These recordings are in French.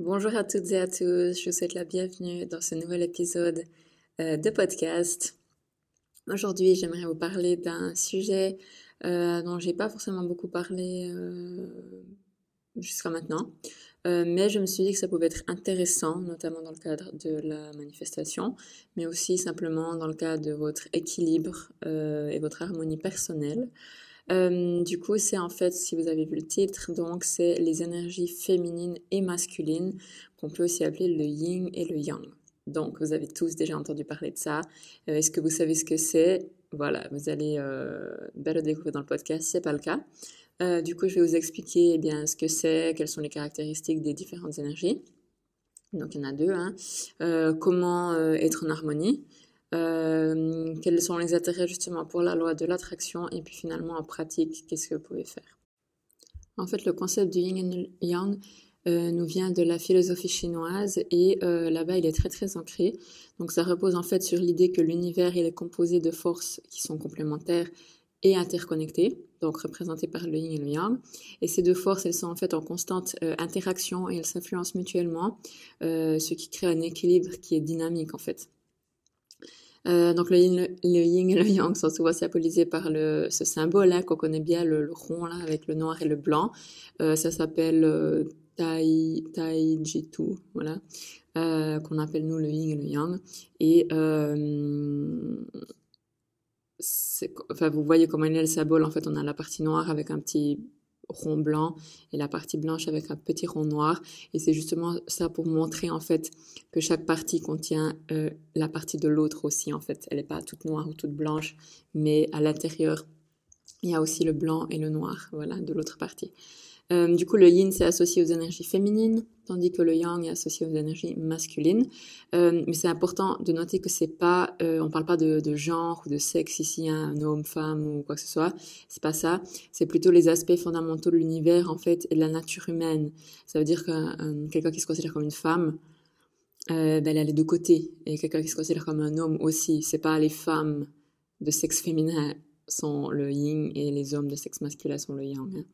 Bonjour à toutes et à tous, je vous souhaite la bienvenue dans ce nouvel épisode euh, de podcast. Aujourd'hui, j'aimerais vous parler d'un sujet euh, dont j'ai pas forcément beaucoup parlé euh, jusqu'à maintenant, mais je me suis dit que ça pouvait être intéressant, notamment dans le cadre de la manifestation, mais aussi simplement dans le cadre de votre équilibre et votre harmonie personnelle. Euh, du coup, c'est en fait, si vous avez vu le titre, donc c'est les énergies féminines et masculines, qu'on peut aussi appeler le yin et le yang. Donc, vous avez tous déjà entendu parler de ça. Euh, est-ce que vous savez ce que c'est? Voilà, vous allez euh, le découvrir dans le podcast, c'est pas le cas. Euh, du coup, je vais vous expliquer eh bien ce que c'est, quelles sont les caractéristiques des différentes énergies. Donc, il y en a deux. Hein. comment être en harmonie euh, quels sont les intérêts justement pour la loi de l'attraction et puis finalement en pratique, qu'est-ce que vous pouvez faire? En fait, le concept du yin et yang euh, nous vient de la philosophie chinoise et euh, là-bas il est très très ancré. Donc ça repose en fait sur l'idée que l'univers est composé de forces qui sont complémentaires et interconnectées, donc représentées par le yin et le yang. Et ces deux forces, elles sont en fait en constante interaction et elles s'influencent mutuellement, ce qui crée un équilibre qui est dynamique en fait. Euh, donc le yin, et le yang sont souvent symbolisés par ce symbole hein, qu'on connaît bien, le, rond là avec le noir et le blanc. Euh, ça s'appelle euh, Tai, tai Jitu, voilà, qu'on appelle nous le yin et le yang. Et enfin, vous voyez comment il est le symbole. En fait, on a la partie noire avec un petit rond blanc et la partie blanche avec un petit rond noir. Et c'est justement ça pour montrer en fait que chaque partie contient euh, la partie de l'autre aussi en fait. Elle n'est pas toute noire ou toute blanche, mais à l'intérieur, il y a aussi le blanc et le noir, voilà, de l'autre partie. Euh, du coup, le yin, c'est associé aux énergies féminines, tandis que le yang est associé aux énergies masculines. Euh, mais c'est important de noter que c'est pas, euh, on parle pas de, genre ou de sexe ici, hein, un homme, femme ou quoi que ce soit. C'est pas ça. C'est plutôt les aspects fondamentaux de l'univers, en fait, et de la nature humaine. Ça veut dire que quelqu'un qui se considère comme une femme, ben, elle a les deux côtés. Et quelqu'un qui se considère comme un homme aussi. C'est pas les femmes de sexe féminin sont le yin et les hommes de sexe masculin sont le yang. Hein.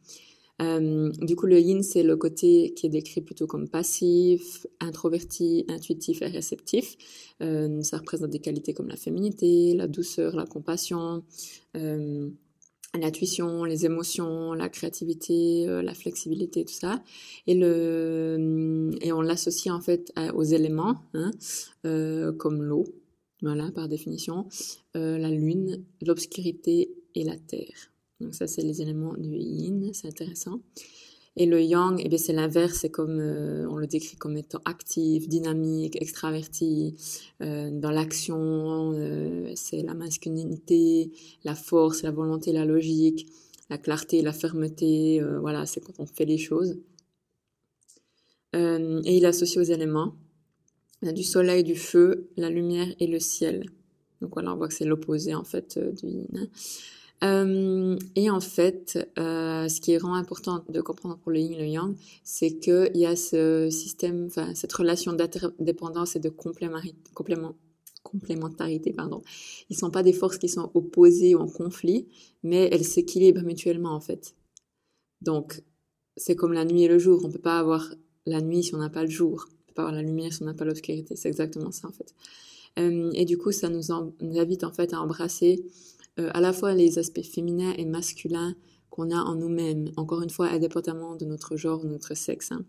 Euh, du coup, le yin, c'est le côté qui est décrit plutôt comme passif, introverti, intuitif et réceptif. Euh, ça représente des qualités comme la féminité, la douceur, la compassion, euh, l'intuition, les émotions, la créativité, euh, la flexibilité, tout ça. Et, on l'associe en fait aux éléments, hein, comme l'eau, voilà, par définition, la lune, l'obscurité et la terre. Donc ça, c'est les éléments du yin, c'est intéressant. Et le yang, eh c'est l'inverse, c'est comme, euh, on le décrit comme étant actif, dynamique, extraverti, euh, dans l'action, euh, c'est la masculinité, la force, la volonté, la logique, la clarté, la fermeté, voilà, c'est quand on fait les choses. Et il associe aux éléments, du soleil, du feu, la lumière et le ciel. Donc voilà, on voit que c'est l'opposé en fait du yin. Euh, et en fait, euh, ce qui est vraiment important de comprendre pour le yin et le yang, c'est qu'il y a ce système, enfin cette relation d'interdépendance et de complément, complémentarité. Ils sont pas des forces qui sont opposées ou en conflit, mais elles s'équilibrent mutuellement en fait. Donc, c'est comme la nuit et le jour. On peut pas avoir la nuit si on n'a pas le jour. On peut pas avoir la lumière si on n'a pas l'obscurité. C'est exactement ça en fait. Euh, et du coup, ça nous invite en fait à embrasser euh, à la fois les aspects féminins et masculins qu'on a en nous-mêmes, encore une fois, indépendamment de notre genre, de notre sexe. Hein.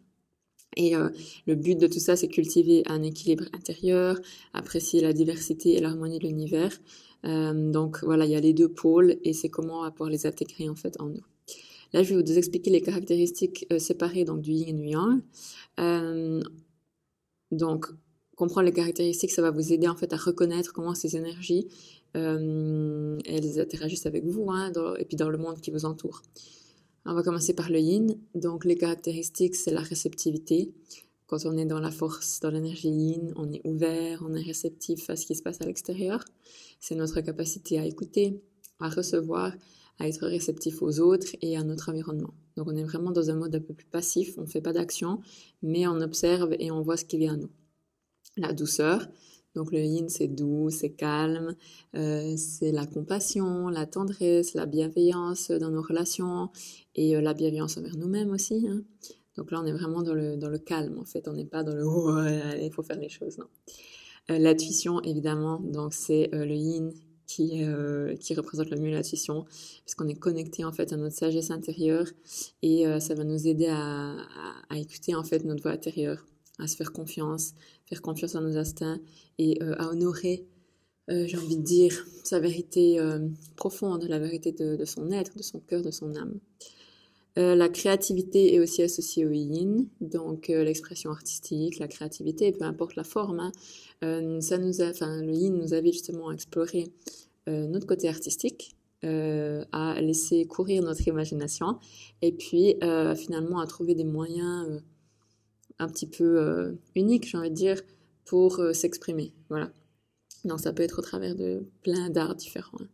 Et euh, le but de tout ça, c'est cultiver un équilibre intérieur, apprécier la diversité et l'harmonie de l'univers. Euh, donc voilà, il y a les deux pôles et c'est comment on va pouvoir les intégrer en fait en nous. Là, je vais vous expliquer les caractéristiques séparées donc du yin et du yang. Donc comprendre les caractéristiques, ça va vous aider en fait à reconnaître comment ces énergies euh, elles interagissent avec vous hein, et puis dans le monde qui vous entoure. On va commencer par le yin. Donc les caractéristiques, c'est la réceptivité. Quand on est dans la force, dans l'énergie yin, on est ouvert, on est réceptif à ce qui se passe à l'extérieur. C'est notre capacité à écouter, à recevoir, à être réceptif aux autres et à notre environnement. Donc on est vraiment dans un mode un peu plus passif, on ne fait pas d'action, mais on observe et on voit ce qui vient à nous la douceur. Donc le yin, c'est doux, c'est calme, euh, c'est la compassion, la tendresse, la bienveillance dans nos relations et euh, la bienveillance envers nous-mêmes aussi. Hein. Donc là, on est vraiment dans le, dans le calme, en fait. On n'est pas dans le oh, il faut faire les choses, non. Euh, l'intuition, évidemment, donc c'est le yin qui, qui représente le mieux l'intuition, parce qu'on est connecté en fait à notre sagesse intérieure et ça va nous aider à, à, écouter en fait notre voix intérieure, à se faire confiance, faire confiance à nos instincts et à honorer, j'ai envie de dire, sa vérité profonde, la vérité de, son être, de son cœur, de son âme. Euh, la créativité est aussi associée au yin, donc euh, l'expression artistique, la créativité, peu importe la forme. Hein, euh, ça nous a, le yin nous avait justement exploré notre côté artistique, à laisser courir notre imagination, et puis finalement à trouver des moyens un petit peu uniques, j'ai envie de dire, pour s'exprimer. Voilà. Donc ça peut être au travers de plein d'arts différents. Hein.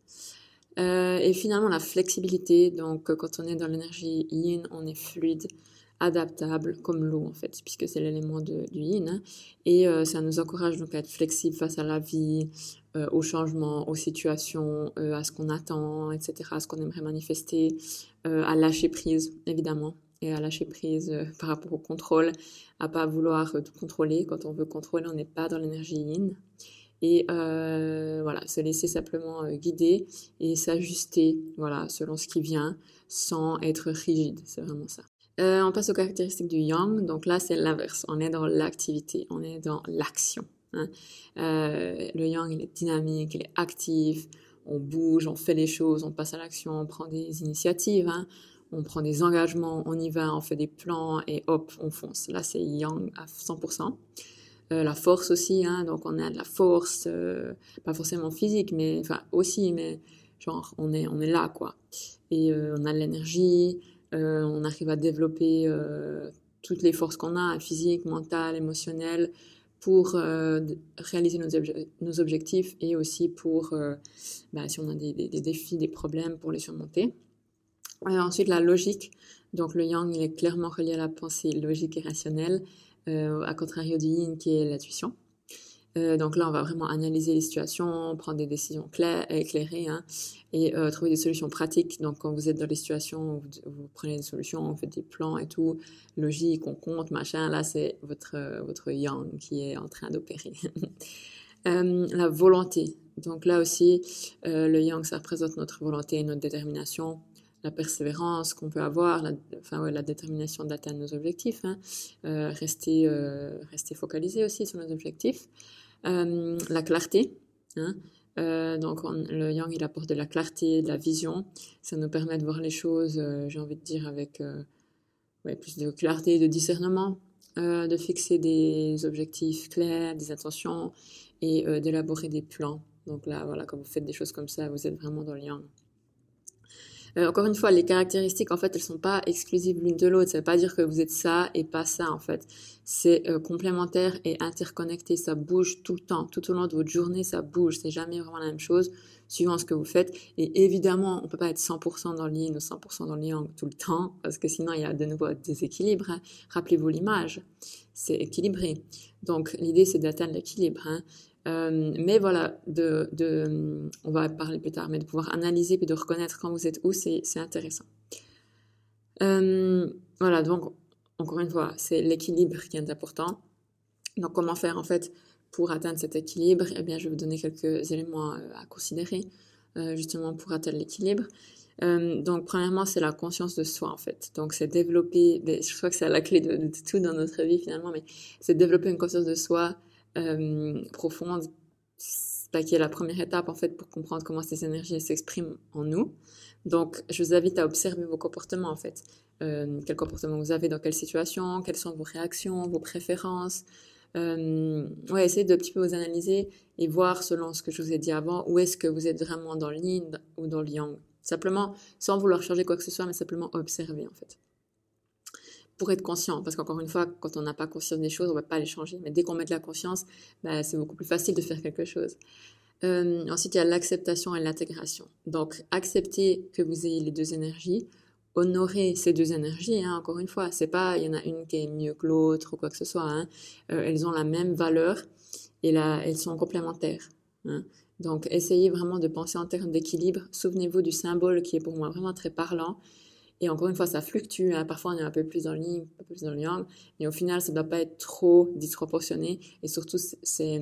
Euh, et finalement, la flexibilité. Donc, euh, quand on est dans l'énergie yin, on est fluide, adaptable, comme l'eau en fait, puisque c'est l'élément du yin. Hein. Et euh, ça nous encourage donc à être flexible face à la vie, aux changements, aux situations, à ce qu'on attend, etc., à ce qu'on aimerait manifester, à lâcher prise, évidemment et à lâcher prise par rapport au contrôle, à pas vouloir tout contrôler. Quand on veut contrôler, on n'est pas dans l'énergie yin et euh, voilà, se laisser simplement euh, guider et s'ajuster, voilà, selon ce qui vient, sans être rigide. C'est vraiment ça. Euh, on passe aux caractéristiques du yang. Donc là, c'est l'inverse. On est dans l'activité, on est dans l'action. Hein. Euh, le yang, il est dynamique, il est actif. On bouge, on fait les choses, on passe à l'action, on prend des initiatives. Hein. On prend des engagements, on y va, on fait des plans et hop, on fonce. Là, c'est yang à 100%. Euh, la force aussi, hein, donc on a de la force, euh, pas forcément physique, mais enfin aussi, mais genre on est, on est là quoi. Et euh, on a de l'énergie, on arrive à développer toutes les forces qu'on a, physique, mentale, émotionnelle, pour réaliser nos, objectifs et aussi pour, bah, si on a des, défis, des problèmes, pour les surmonter. Ensuite, la logique. Donc le yang, il est clairement relié à la pensée logique et rationnelle. Euh, à contrario du yin qui est l'intuition. Euh, donc là, on va vraiment analyser les situations, prendre des décisions claires, éclairées hein, et euh, trouver des solutions pratiques. Donc quand vous êtes dans les situations où vous, prenez des solutions, vous faites des plans et tout, logique, on compte, machin, là c'est votre, votre yang qui est en train d'opérer. la volonté. Donc là aussi, le yang, ça représente notre volonté, notre détermination, la persévérance qu'on peut avoir, la, enfin, ouais, la détermination d'atteindre nos objectifs, hein, euh, rester, euh, rester focalisé aussi sur nos objectifs, euh, la clarté. Hein, donc le yang il apporte de la clarté, de la vision, ça nous permet de voir les choses, j'ai envie de dire avec plus de clarté, de discernement, de fixer des objectifs clairs, des intentions et d'élaborer des plans. Donc là voilà, quand vous faites des choses comme ça, vous êtes vraiment dans le yang. Euh, encore une fois, les caractéristiques, en fait, elles sont pas exclusives l'une de l'autre. Ça veut pas dire que vous êtes ça et pas ça, en fait. C'est euh, complémentaire et interconnecté. Ça bouge tout le temps. Tout au long de votre journée, ça bouge. C'est jamais vraiment la même chose suivant ce que vous faites. Et évidemment, on peut pas être 100% dans le ou 100% dans le tout le temps parce que sinon, il y a de nouveau un déséquilibre. Hein. Rappelez-vous l'image. C'est équilibré. Donc, l'idée, c'est d'atteindre l'équilibre. Hein. Euh, mais voilà, on va parler plus tard, mais de pouvoir analyser puis de reconnaître quand vous êtes où, c'est intéressant. Euh, voilà, donc encore une fois, c'est l'équilibre qui est important. Donc comment faire en fait pour atteindre cet équilibre? Eh bien, je vais vous donner quelques éléments euh, à considérer justement pour atteindre l'équilibre. Donc, premièrement, c'est la conscience de soi, en fait. Donc, c'est développer, je crois que c'est la clé de, tout dans notre vie, finalement, mais c'est développer une conscience de soi euh, profonde, qui est la première étape en fait pour comprendre comment ces énergies s'expriment en nous. Donc, je vous invite à observer vos comportements en fait. Euh, quel comportement vous avez dans quelle situation, quelles sont vos réactions, vos préférences. Euh, ouais, essayez de petit peu vous analyser et voir selon ce que je vous ai dit avant où est-ce que vous êtes vraiment dans le yin ou dans le yang. Simplement, sans vouloir changer quoi que ce soit, mais simplement observer en fait pour être conscient. Parce qu'encore une fois, quand on n'a pas conscience des choses, on ne va pas les changer. Mais dès qu'on met de la conscience, bah, c'est beaucoup plus facile de faire quelque chose. Euh, ensuite, il y a l'acceptation et l'intégration. Donc, accepter que vous ayez les deux énergies, honorer ces deux énergies. Hein, encore une fois, c'est pas il y en a une qui est mieux que l'autre ou quoi que ce soit. Hein. Euh, elles ont la même valeur et elles sont complémentaires. Hein. Donc, essayez vraiment de penser en termes d'équilibre. Souvenez-vous du symbole qui est pour moi vraiment très parlant Et encore une fois, ça fluctue. Hein. Parfois, on est un peu plus le yin, un peu plus dans le yang. Mais au final, ça ne doit pas être trop disproportionné. Et surtout, c'est,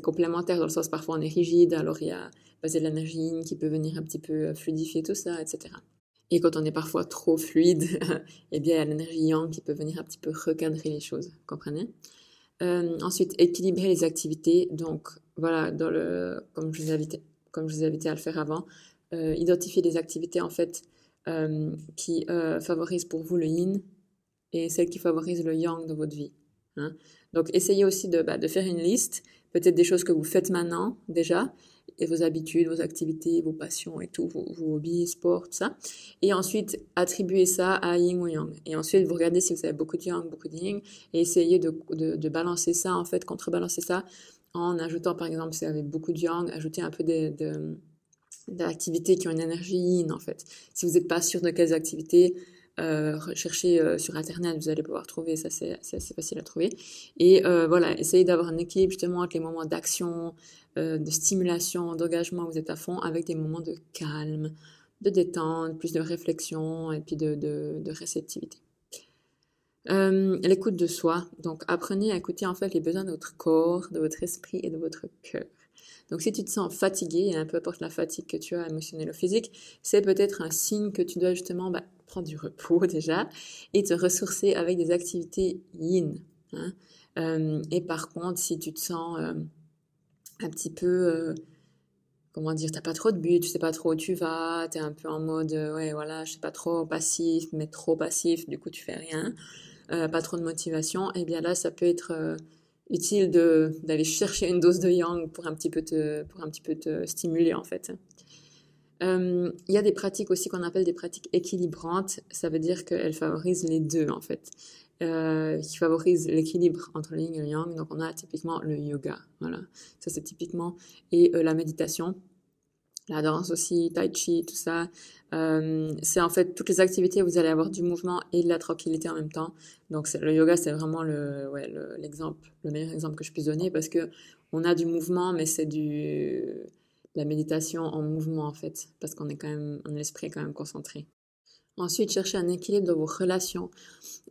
complémentaire dans le sens parfois on est rigide, alors il y a passer de l'énergie yin qui peut venir un petit peu euh, fluidifier tout ça, etc. Et quand on est parfois trop fluide, eh bien, il y a l'énergie yang qui peut venir un petit peu recadrer les choses, comprenez? Euh, Ensuite, équilibrer les activités. Donc, voilà, comme je vous ai invité, comme à le faire avant, identifier des activités en fait euh, qui euh, favorisent pour vous le yin et celles qui favorisent le yang dans votre vie. Hein. Donc, essayez aussi de, bah, de faire une liste, peut-être des choses que vous faites maintenant déjà, et vos habitudes, vos activités, vos passions et tout, vos, hobbies, sport, tout ça. Et ensuite, attribuer ça à yin ou yang. Et ensuite, vous regardez si vous avez beaucoup de yang, beaucoup de yin, et essayez de, balancer ça, en fait, contrebalancer ça en ajoutant, par exemple, si vous avez beaucoup de yang, ajouter un peu de d'activités qui ont une énergie yin, en fait. Si vous n'êtes pas sûr de quelles activités, euh, recherchez euh, sur internet, vous allez pouvoir trouver, ça c'est assez facile à trouver. Et euh, voilà, essayez d'avoir un équilibre justement entre les moments d'action, euh, de stimulation, d'engagement, vous êtes à fond, avec des moments de calme, de détente, plus de réflexion et puis de, de, de réceptivité. Euh, l'écoute de soi. Donc, apprenez à écouter en fait les besoins de votre corps, de votre esprit et de votre cœur. Donc, si tu te sens fatigué, peu importe la fatigue que tu as, émotionnelle ou physique, c'est peut-être un signe que tu dois justement bah, prendre du repos déjà et te ressourcer avec des activités yin. Hein. Euh, et par contre, si tu te sens euh, un petit peu, euh, comment dire, t'as pas trop de but, tu sais pas trop où tu vas, tu es un peu en mode, ouais, voilà, je sais pas trop passif, mais trop passif, du coup tu fais rien, pas trop de motivation, et eh bien là, ça peut être utile de d'aller chercher une dose de yang pour un petit peu te, pour un petit peu te stimuler en fait. Il y a des pratiques aussi qu'on appelle des pratiques équilibrantes. Ça veut dire qu'elles favorisent les deux en fait. Euh, qui favorise l'équilibre entre le yin et le yang. Donc on a typiquement le yoga, voilà, ça c'est typiquement, et euh, la méditation, la danse aussi, tai chi, tout ça. Euh, c'est en fait toutes les activités où vous allez avoir du mouvement et de la tranquillité en même temps. Donc le yoga c'est vraiment le, ouais, l'exemple, le, meilleur exemple que je puisse donner parce que on a du mouvement, mais c'est du la méditation en mouvement en fait, parce qu'on est quand même, l'esprit quand même concentré. Ensuite, cherchez un équilibre dans vos relations,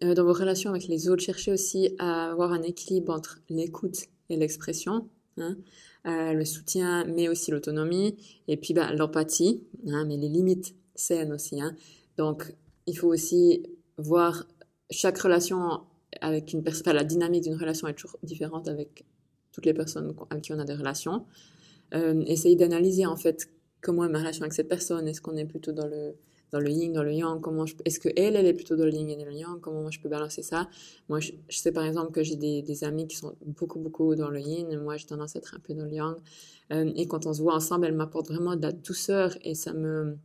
euh, dans vos relations avec les autres. Cherchez aussi à avoir un équilibre entre l'écoute et l'expression, hein, euh, le soutien, mais aussi l'autonomie, et puis bah, l'empathie, hein, mais les limites saines aussi. Hein. Donc, il faut aussi voir chaque relation avec une personne, la dynamique d'une relation est toujours différente avec toutes les personnes avec qui on a des relations. Euh, essayez d'analyser en fait comment est ma relation avec cette personne. Est-ce qu'on est plutôt dans le dans le yin, dans le yang, comment je, est-ce que elle, elle est plutôt dans le yin et dans le yang, comment moi je peux balancer ça? Moi, je, sais par exemple que j'ai des, des, amis qui sont beaucoup, beaucoup dans le yin, moi j'ai tendance à être un peu dans le yang. Euh, et quand on se voit ensemble, elle m'apporte vraiment de la douceur et ça me,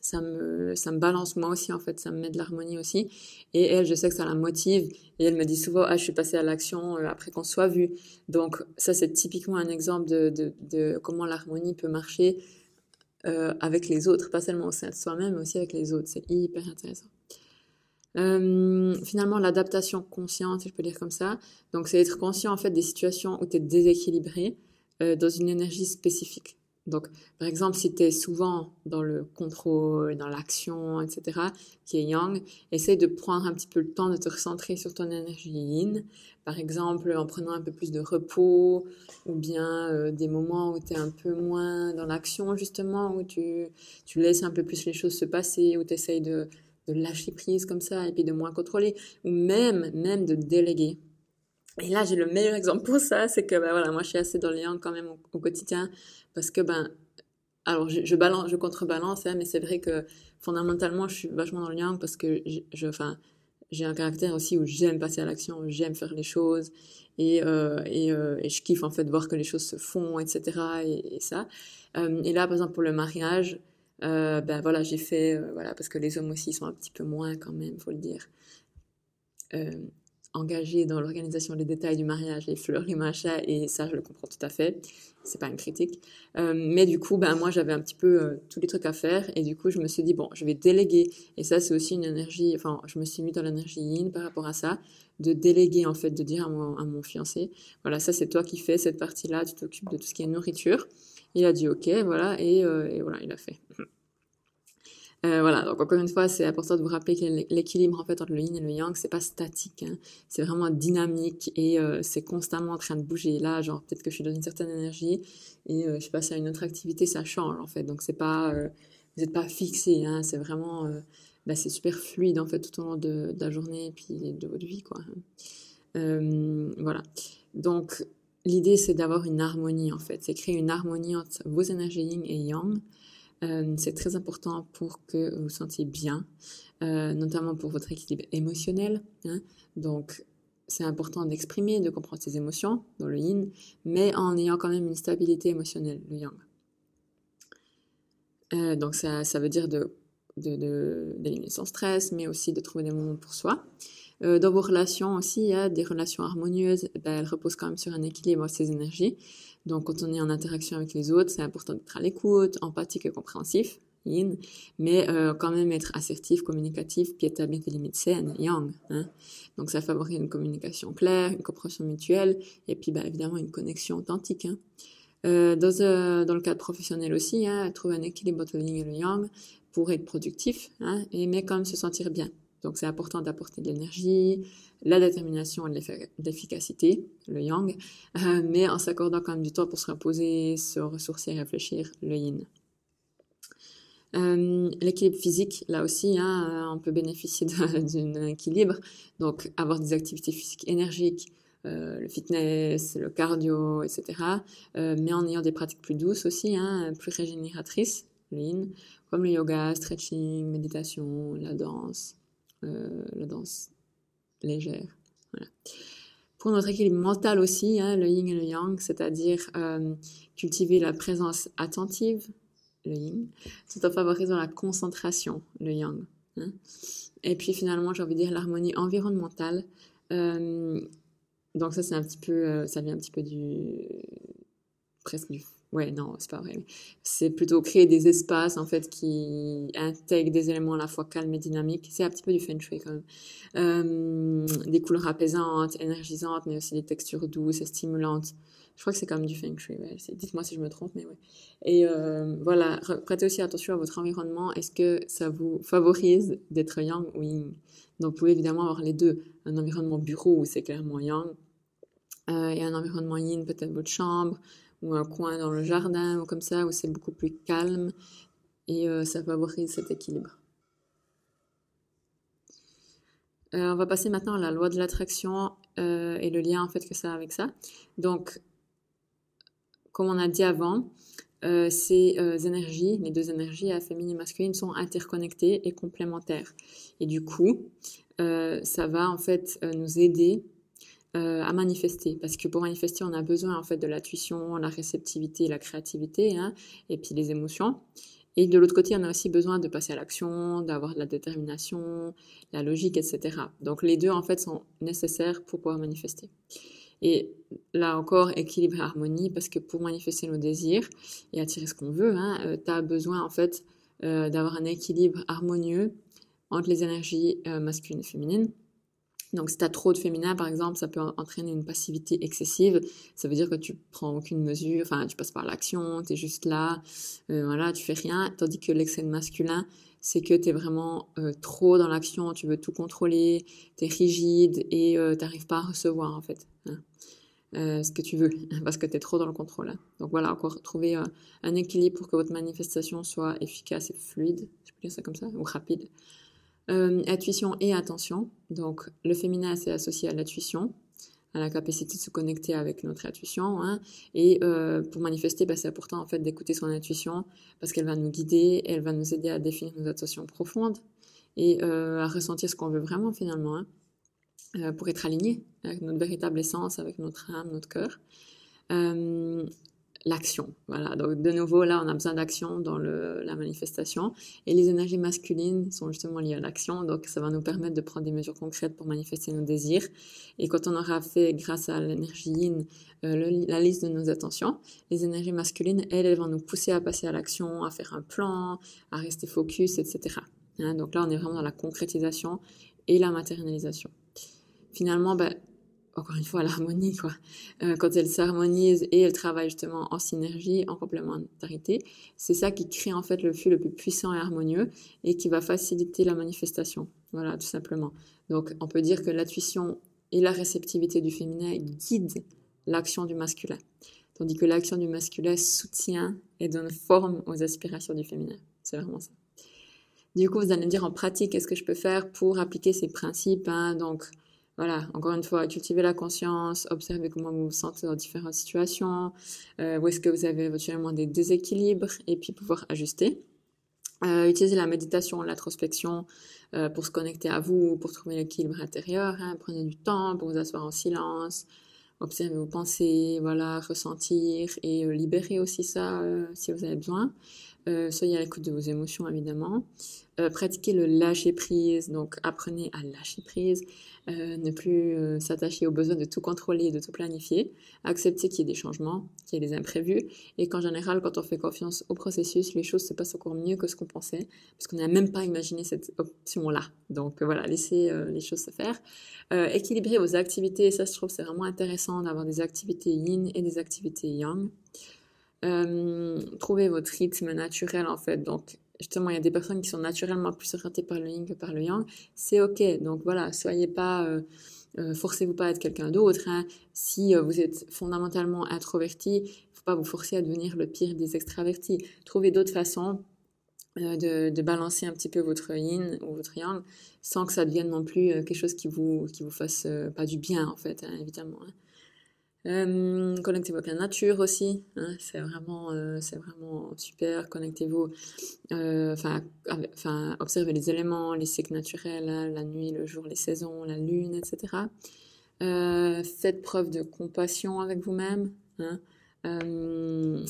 ça me, ça me balance moi aussi en fait, ça me met de l'harmonie aussi. Et elle, je sais que ça la motive et elle me dit souvent, ah, je suis passée à l'action euh, après qu'on soit vu. Donc ça, c'est typiquement un exemple de, de, de comment l'harmonie peut marcher euh, avec les autres, pas seulement au sein de soi-même, mais aussi avec les autres. C'est hyper intéressant. Euh, finalement, l'adaptation consciente, je peux dire comme ça. Donc, c'est être conscient en fait des situations où tu es déséquilibré euh, dans une énergie spécifique. Donc, par exemple, si tu es souvent dans le contrôle, dans l'action, etc., qui est yang, essaye de prendre un petit peu le temps de te recentrer sur ton énergie yin. Par exemple, en prenant un peu plus de repos, ou bien euh, des moments où tu es un peu moins dans l'action, justement, où tu, tu laisses un peu plus les choses se passer, où tu essayes de, de lâcher prise comme ça, et puis de moins contrôler, ou même, même de déléguer. Et là, j'ai le meilleur exemple pour ça, c'est que ben voilà, moi je suis assez dans le yang quand même au, quotidien parce que ben alors je, balance, je contrebalance, hein, mais c'est vrai que fondamentalement je suis vachement dans le yang parce que je, enfin j'ai un caractère aussi où j'aime passer à l'action, j'aime faire les choses et, euh, euh, et, je kiffe en fait voir que les choses se font, etc. Et, ça. Euh, et là, par exemple pour le mariage, ben voilà, j'ai fait voilà parce que les hommes aussi sont un petit peu moins quand même, faut le dire. Engagé dans l'organisation des détails du mariage, les fleurs, les machins, et ça, je le comprends tout à fait. C'est pas une critique. Euh, mais du coup, ben, moi, j'avais un petit peu euh, tous les trucs à faire, et du coup, je me suis dit, bon, je vais déléguer. Et ça, c'est aussi une énergie, enfin, je me suis mis dans l'énergie yin par rapport à ça, de déléguer, en fait, de dire à mon, fiancé, voilà, ça, c'est toi qui fais cette partie-là, tu t'occupes de tout ce qui est nourriture. Il a dit, ok, voilà, et, euh, et voilà, il a fait. Euh, voilà, donc encore une fois, c'est important de vous rappeler que l'équilibre en fait entre le yin et le yang, c'est pas statique, hein. c'est vraiment dynamique et euh, c'est constamment en train de bouger. Là, genre peut-être que je suis dans une certaine énergie et euh, je passe à une autre activité, ça change en fait. Donc c'est pas, euh, vous n'êtes pas fixé, hein. c'est vraiment, bah, c'est super fluide en fait tout au long de, la journée et puis de votre vie quoi. voilà. Donc l'idée c'est d'avoir une harmonie en fait, c'est créer une harmonie entre vos énergies yin et yang. Euh, c'est très important pour que vous vous sentiez bien, euh, notamment pour votre équilibre émotionnel. Hein. Donc, c'est important d'exprimer, de comprendre ses émotions dans le yin, mais en ayant quand même une stabilité émotionnelle, le yang. Euh, donc, ça, veut dire d'éliminer son stress, mais aussi de trouver des moments pour soi. Euh, dans vos relations aussi, a des relations harmonieuses, ben, elles reposent quand même sur un équilibre de ces énergies. Donc quand on est en interaction avec les autres, c'est important d'être à l'écoute, empathique et compréhensif, yin, mais euh, quand même être assertif, communicatif, puis établir des limites saines, yang. Hein. Donc ça favorise une communication claire, une compréhension mutuelle, et puis bah, évidemment une connexion authentique. Hein. Euh, dans, euh, dans le cadre professionnel aussi, hein, trouver un équilibre entre le yin et le yang pour être productif, hein, et, mais quand même se sentir bien. Donc c'est important d'apporter de l'énergie, la détermination et l'efficacité, le yang, euh, mais en s'accordant quand même du temps pour se reposer, se ressourcer, réfléchir, le yin. Euh, l'équilibre physique, là aussi, hein, on peut bénéficier d'un équilibre, donc avoir des activités physiques énergiques, euh, le fitness, le cardio, etc. Mais en ayant des pratiques plus douces aussi, hein, plus régénératrices, le yin, comme le yoga, stretching, méditation, la danse, euh, la danse légère. Pour notre équilibre mental aussi, hein, le yin et le yang, c'est-à-dire euh, cultiver la présence attentive, le yin, tout en favorisant la concentration, le yang. Hein. Et puis finalement, j'ai envie de dire l'harmonie environnementale. Euh, donc ça, c'est un petit peu, ça vient un petit peu du presque du Ouais, non, c'est pas vrai. C'est plutôt créer des espaces, en fait, qui intègrent des éléments à la fois calmes et dynamiques. C'est un petit peu du feng shui, quand même. Euh, des couleurs apaisantes, énergisantes, mais aussi des textures douces et stimulantes. Je crois que c'est quand même du feng shui. Dites-moi si je me trompe, mais ouais. Et euh, voilà, prêtez aussi attention à votre environnement. Est-ce que ça vous favorise d'être yang ou yin? Donc, vous pouvez évidemment avoir les deux. Un environnement bureau où c'est clairement yang, euh, et un environnement yin, peut-être votre chambre, ou un coin dans le jardin ou comme ça où c'est beaucoup plus calme et euh, ça favorise cet équilibre. Euh, on va passer maintenant à la loi de l'attraction euh, et le lien en fait que ça a avec ça. Donc, comme on a dit avant, ces énergies, les deux énergies, féminine et masculine, sont interconnectées et complémentaires. Et du coup, ça va en fait nous aider euh, à manifester. Parce que pour manifester, on a besoin en fait de l'intuition, la réceptivité, la créativité, hein, et puis les émotions. Et de l'autre côté, on a aussi besoin de passer à l'action, d'avoir de la détermination, la logique, etc. Donc les deux en fait sont nécessaires pour pouvoir manifester. Et là encore, équilibre et harmonie, parce que pour manifester nos désirs et attirer ce qu'on veut, hein, euh, tu as besoin en fait euh, d'avoir un équilibre harmonieux entre les énergies masculines et féminines. Donc, si tu as trop de féminin, par exemple, ça peut entraîner une passivité excessive. Ça veut dire que tu prends aucune mesure, enfin, tu passes par l'action, tu es juste là, euh, voilà, tu fais rien. Tandis que l'excès de masculin, c'est que tu es vraiment euh, trop dans l'action, tu veux tout contrôler, tu es rigide et euh, tu n'arrives pas à recevoir, en fait, hein, ce que tu veux, parce que tu es trop dans le contrôle. Hein. Donc voilà, encore trouver un équilibre pour que votre manifestation soit efficace et fluide, je peux dire ça comme ça, ou rapide. Euh, intuition et attention. Donc, le féminin, c'est associé à l'intuition, à la capacité de se connecter avec notre intuition. Hein. Et euh, pour manifester, bah, c'est important en fait d'écouter son intuition parce qu'elle va nous guider, elle va nous aider à définir nos intentions profondes et euh, à ressentir ce qu'on veut vraiment finalement, hein, pour être aligné avec notre véritable essence, avec notre âme, notre cœur. L'action. Voilà. Donc de nouveau là, on a besoin d'action dans le, la manifestation. Et les énergies masculines sont justement liées à l'action. Donc ça va nous permettre de prendre des mesures concrètes pour manifester nos désirs. Et quand on aura fait, grâce à l'énergie yin, euh, la liste de nos attentions, les énergies masculines, elles, elles vont nous pousser à passer à l'action, à faire un plan, à rester focus, etc. Hein, donc là, on est vraiment dans la concrétisation et la matérialisation. Finalement, ben, encore une fois, l'harmonie, quoi. Euh, quand elles s'harmonisent et elles travaillent justement en synergie, en complémentarité, c'est ça qui crée en fait le flux le plus puissant et harmonieux et qui va faciliter la manifestation. Voilà, tout simplement. Donc, on peut dire que l'intuition et la réceptivité du féminin guident l'action du masculin, tandis que l'action du masculin soutient et donne forme aux aspirations du féminin. C'est vraiment ça. Du coup, vous allez me dire en pratique, qu'est-ce que je peux faire pour appliquer ces principes hein? Donc, voilà, encore une fois, cultiver la conscience, observer comment vous vous sentez dans différentes situations, euh, où est-ce que vous avez éventuellement des déséquilibres, et puis pouvoir ajuster. Euh, utiliser la méditation, l'introspection euh, pour se connecter à vous, pour trouver l'équilibre intérieur. Hein. Prenez du temps pour vous asseoir en silence, observer vos pensées, voilà, ressentir et libérer aussi ça si vous avez besoin. Euh, soyez à l'écoute de vos émotions évidemment. Euh, pratiquez le lâcher prise, donc apprenez à lâcher prise, euh, ne plus s'attacher au besoin de tout contrôler et de tout planifier, accepter qu'il y ait des changements, qu'il y ait des imprévus, et qu'en général, quand on fait confiance au processus, les choses se passent encore mieux que ce qu'on pensait, parce qu'on n'a même pas imaginé cette option-là. Donc voilà, laissez les choses se faire. équilibrer vos activités, ça je trouve c'est vraiment intéressant d'avoir des activités yin et des activités yang. Euh, trouvez votre rythme naturel en fait. Donc justement, il y a des personnes qui sont naturellement plus orientées par le yin que par le yang. C'est ok. Donc voilà, soyez pas, euh, euh, forcez-vous pas à être quelqu'un d'autre. Hein. Si vous êtes fondamentalement introverti, faut pas vous forcer à devenir le pire des extravertis. Trouvez d'autres façons de, de, balancer un petit peu votre yin ou votre yang sans que ça devienne non plus quelque chose qui vous qui vous fasse pas du bien en fait, hein, évidemment. Hein. Euh, connectez-vous avec la nature aussi, hein, c'est vraiment, euh, vraiment super. Connectez-vous, euh, enfin, enfin, observez les éléments, les cycles naturels, hein, la nuit, le jour, les saisons, la lune, etc. Euh, faites preuve de compassion avec vous-même. Hein, euh,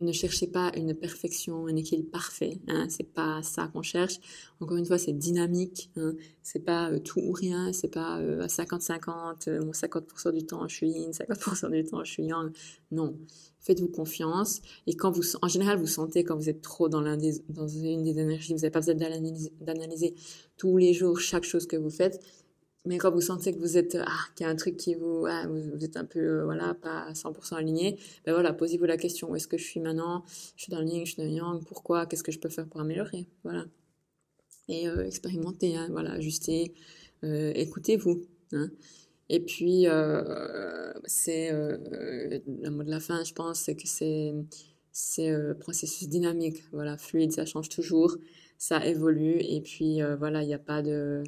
ne cherchez pas une perfection, un équilibre parfait. Hein, c'est pas ça qu'on cherche. Encore une fois, c'est dynamique. Hein, c'est pas euh, tout ou rien. C'est pas euh, à 50-50. Euh, 50% du temps je suis yin, 50% du temps je suis yang. Non. Faites-vous confiance. Et quand vous, en général, vous sentez quand vous êtes trop dans, l'un des, dans une des énergies, vous n'avez pas besoin d'analyser tous les jours chaque chose que vous faites mais quand vous sentez que vous êtes, ah, qu'il y a un truc qui vous, ah, vous, êtes un peu, euh, voilà, pas 100% aligné, ben voilà, posez-vous la question, où est-ce que je suis maintenant? Je suis dans le yin, je suis dans le yang, pourquoi? Qu'est-ce que je peux faire pour améliorer? Voilà. Et euh, expérimentez, hein, voilà, ajustez, euh, écoutez-vous. Hein. Et puis, euh, c'est le mot de la fin, je pense, c'est que c'est c'est processus dynamique, voilà, fluide, ça change toujours, ça évolue, et puis voilà, il n'y a pas de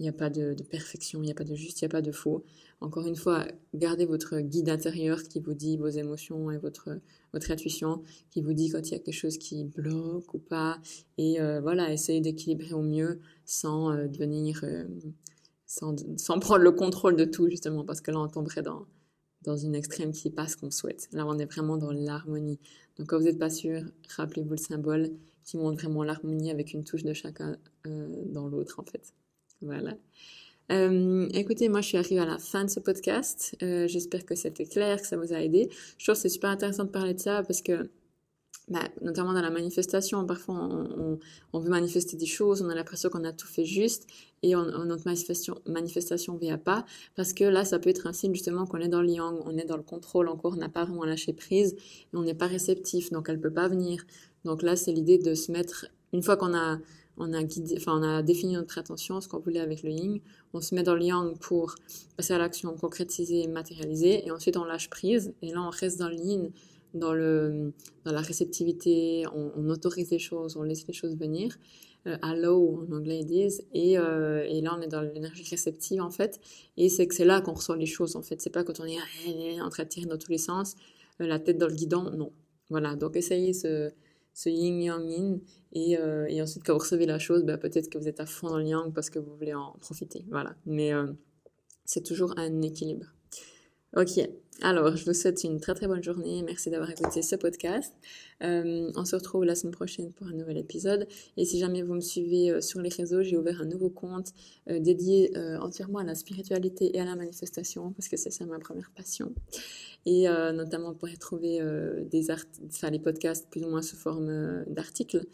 il n'y a pas de, perfection, il n'y a pas de juste, il n'y a pas de faux. Encore une fois, gardez votre guide intérieur qui vous dit vos émotions et votre, votre intuition, qui vous dit quand il y a quelque chose qui bloque ou pas. Et euh, voilà, essayez d'équilibrer au mieux sans euh, devenir, euh, sans, sans prendre le contrôle de tout, justement, parce que là, on tomberait dans, dans une extrême qui n'est pas ce qu'on souhaite. Là, on est vraiment dans l'harmonie. Donc, quand vous n'êtes pas sûr, rappelez-vous le symbole qui montre vraiment l'harmonie avec une touche de chacun dans l'autre, en fait. Voilà. Euh, écoutez, moi je suis arrivée à la fin de ce podcast. Euh, J'espère que c'était clair, que ça vous a aidé. Je trouve que c'est super intéressant de parler de ça parce que, bah, notamment dans la manifestation, parfois on, veut manifester des choses, on a l'impression qu'on a tout fait juste et on, notre manifestation manifestation vient pas parce que là ça peut être un signe justement qu'on est dans le yang, on est dans le contrôle encore, on n'a pas vraiment lâché prise, on n'est pas réceptif, donc elle peut pas venir. Donc là c'est l'idée de se mettre une fois qu'on a on a défini notre attention, ce qu'on voulait avec le yin. On se met dans le yang pour passer à l'action, concrétiser, matérialiser, et ensuite on lâche prise. Et là on reste dans le yin, dans le dans la réceptivité, on, on autorise les choses, on laisse les choses venir. Euh, allow en anglais ils disent. Et, euh, et là on est dans l'énergie réceptive en fait. Et c'est que c'est là qu'on reçoit les choses en fait. C'est pas quand on est en train de tirer dans tous les sens euh, la tête dans le guidon non. Voilà. Donc essayez ce ce yin yang yin. Et, euh, et ensuite quand vous recevez la chose bah, peut-être que vous êtes à fond dans le yang parce que vous voulez en profiter. Voilà. Mais euh, c'est toujours un équilibre. Ok alors je vous souhaite une très très bonne journée merci d'avoir écouté ce podcast euh, on se retrouve la semaine prochaine pour un nouvel épisode et si jamais vous me suivez euh, sur les réseaux j'ai ouvert un nouveau compte euh, dédié entièrement à la spiritualité et à la manifestation parce que c'est ça ma première passion et notamment pour y trouver des les podcasts plus ou moins sous forme d'articles.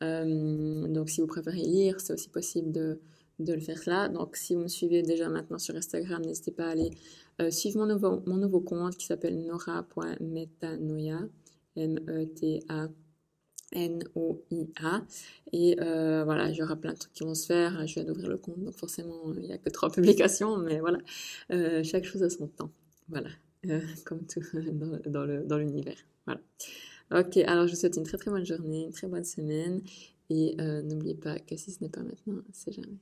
donc si vous préférez lire, c'est aussi possible de, de le faire là. Donc, si vous me suivez déjà maintenant sur Instagram, n'hésitez pas à aller euh, suivre mon nouveau, compte qui s'appelle nora.metanoia, M-E-T-A. N-O-I-A. Et euh, voilà, il y aura plein de trucs qui vont se faire. Je viens d'ouvrir le compte, donc forcément, il n'y a que trois publications, mais voilà, euh, chaque chose a son temps. Voilà, comme tout dans, l'univers. Voilà. Ok, alors je vous souhaite une très très bonne journée, une très bonne semaine. Et n'oubliez pas que si ce n'est pas maintenant, c'est jamais.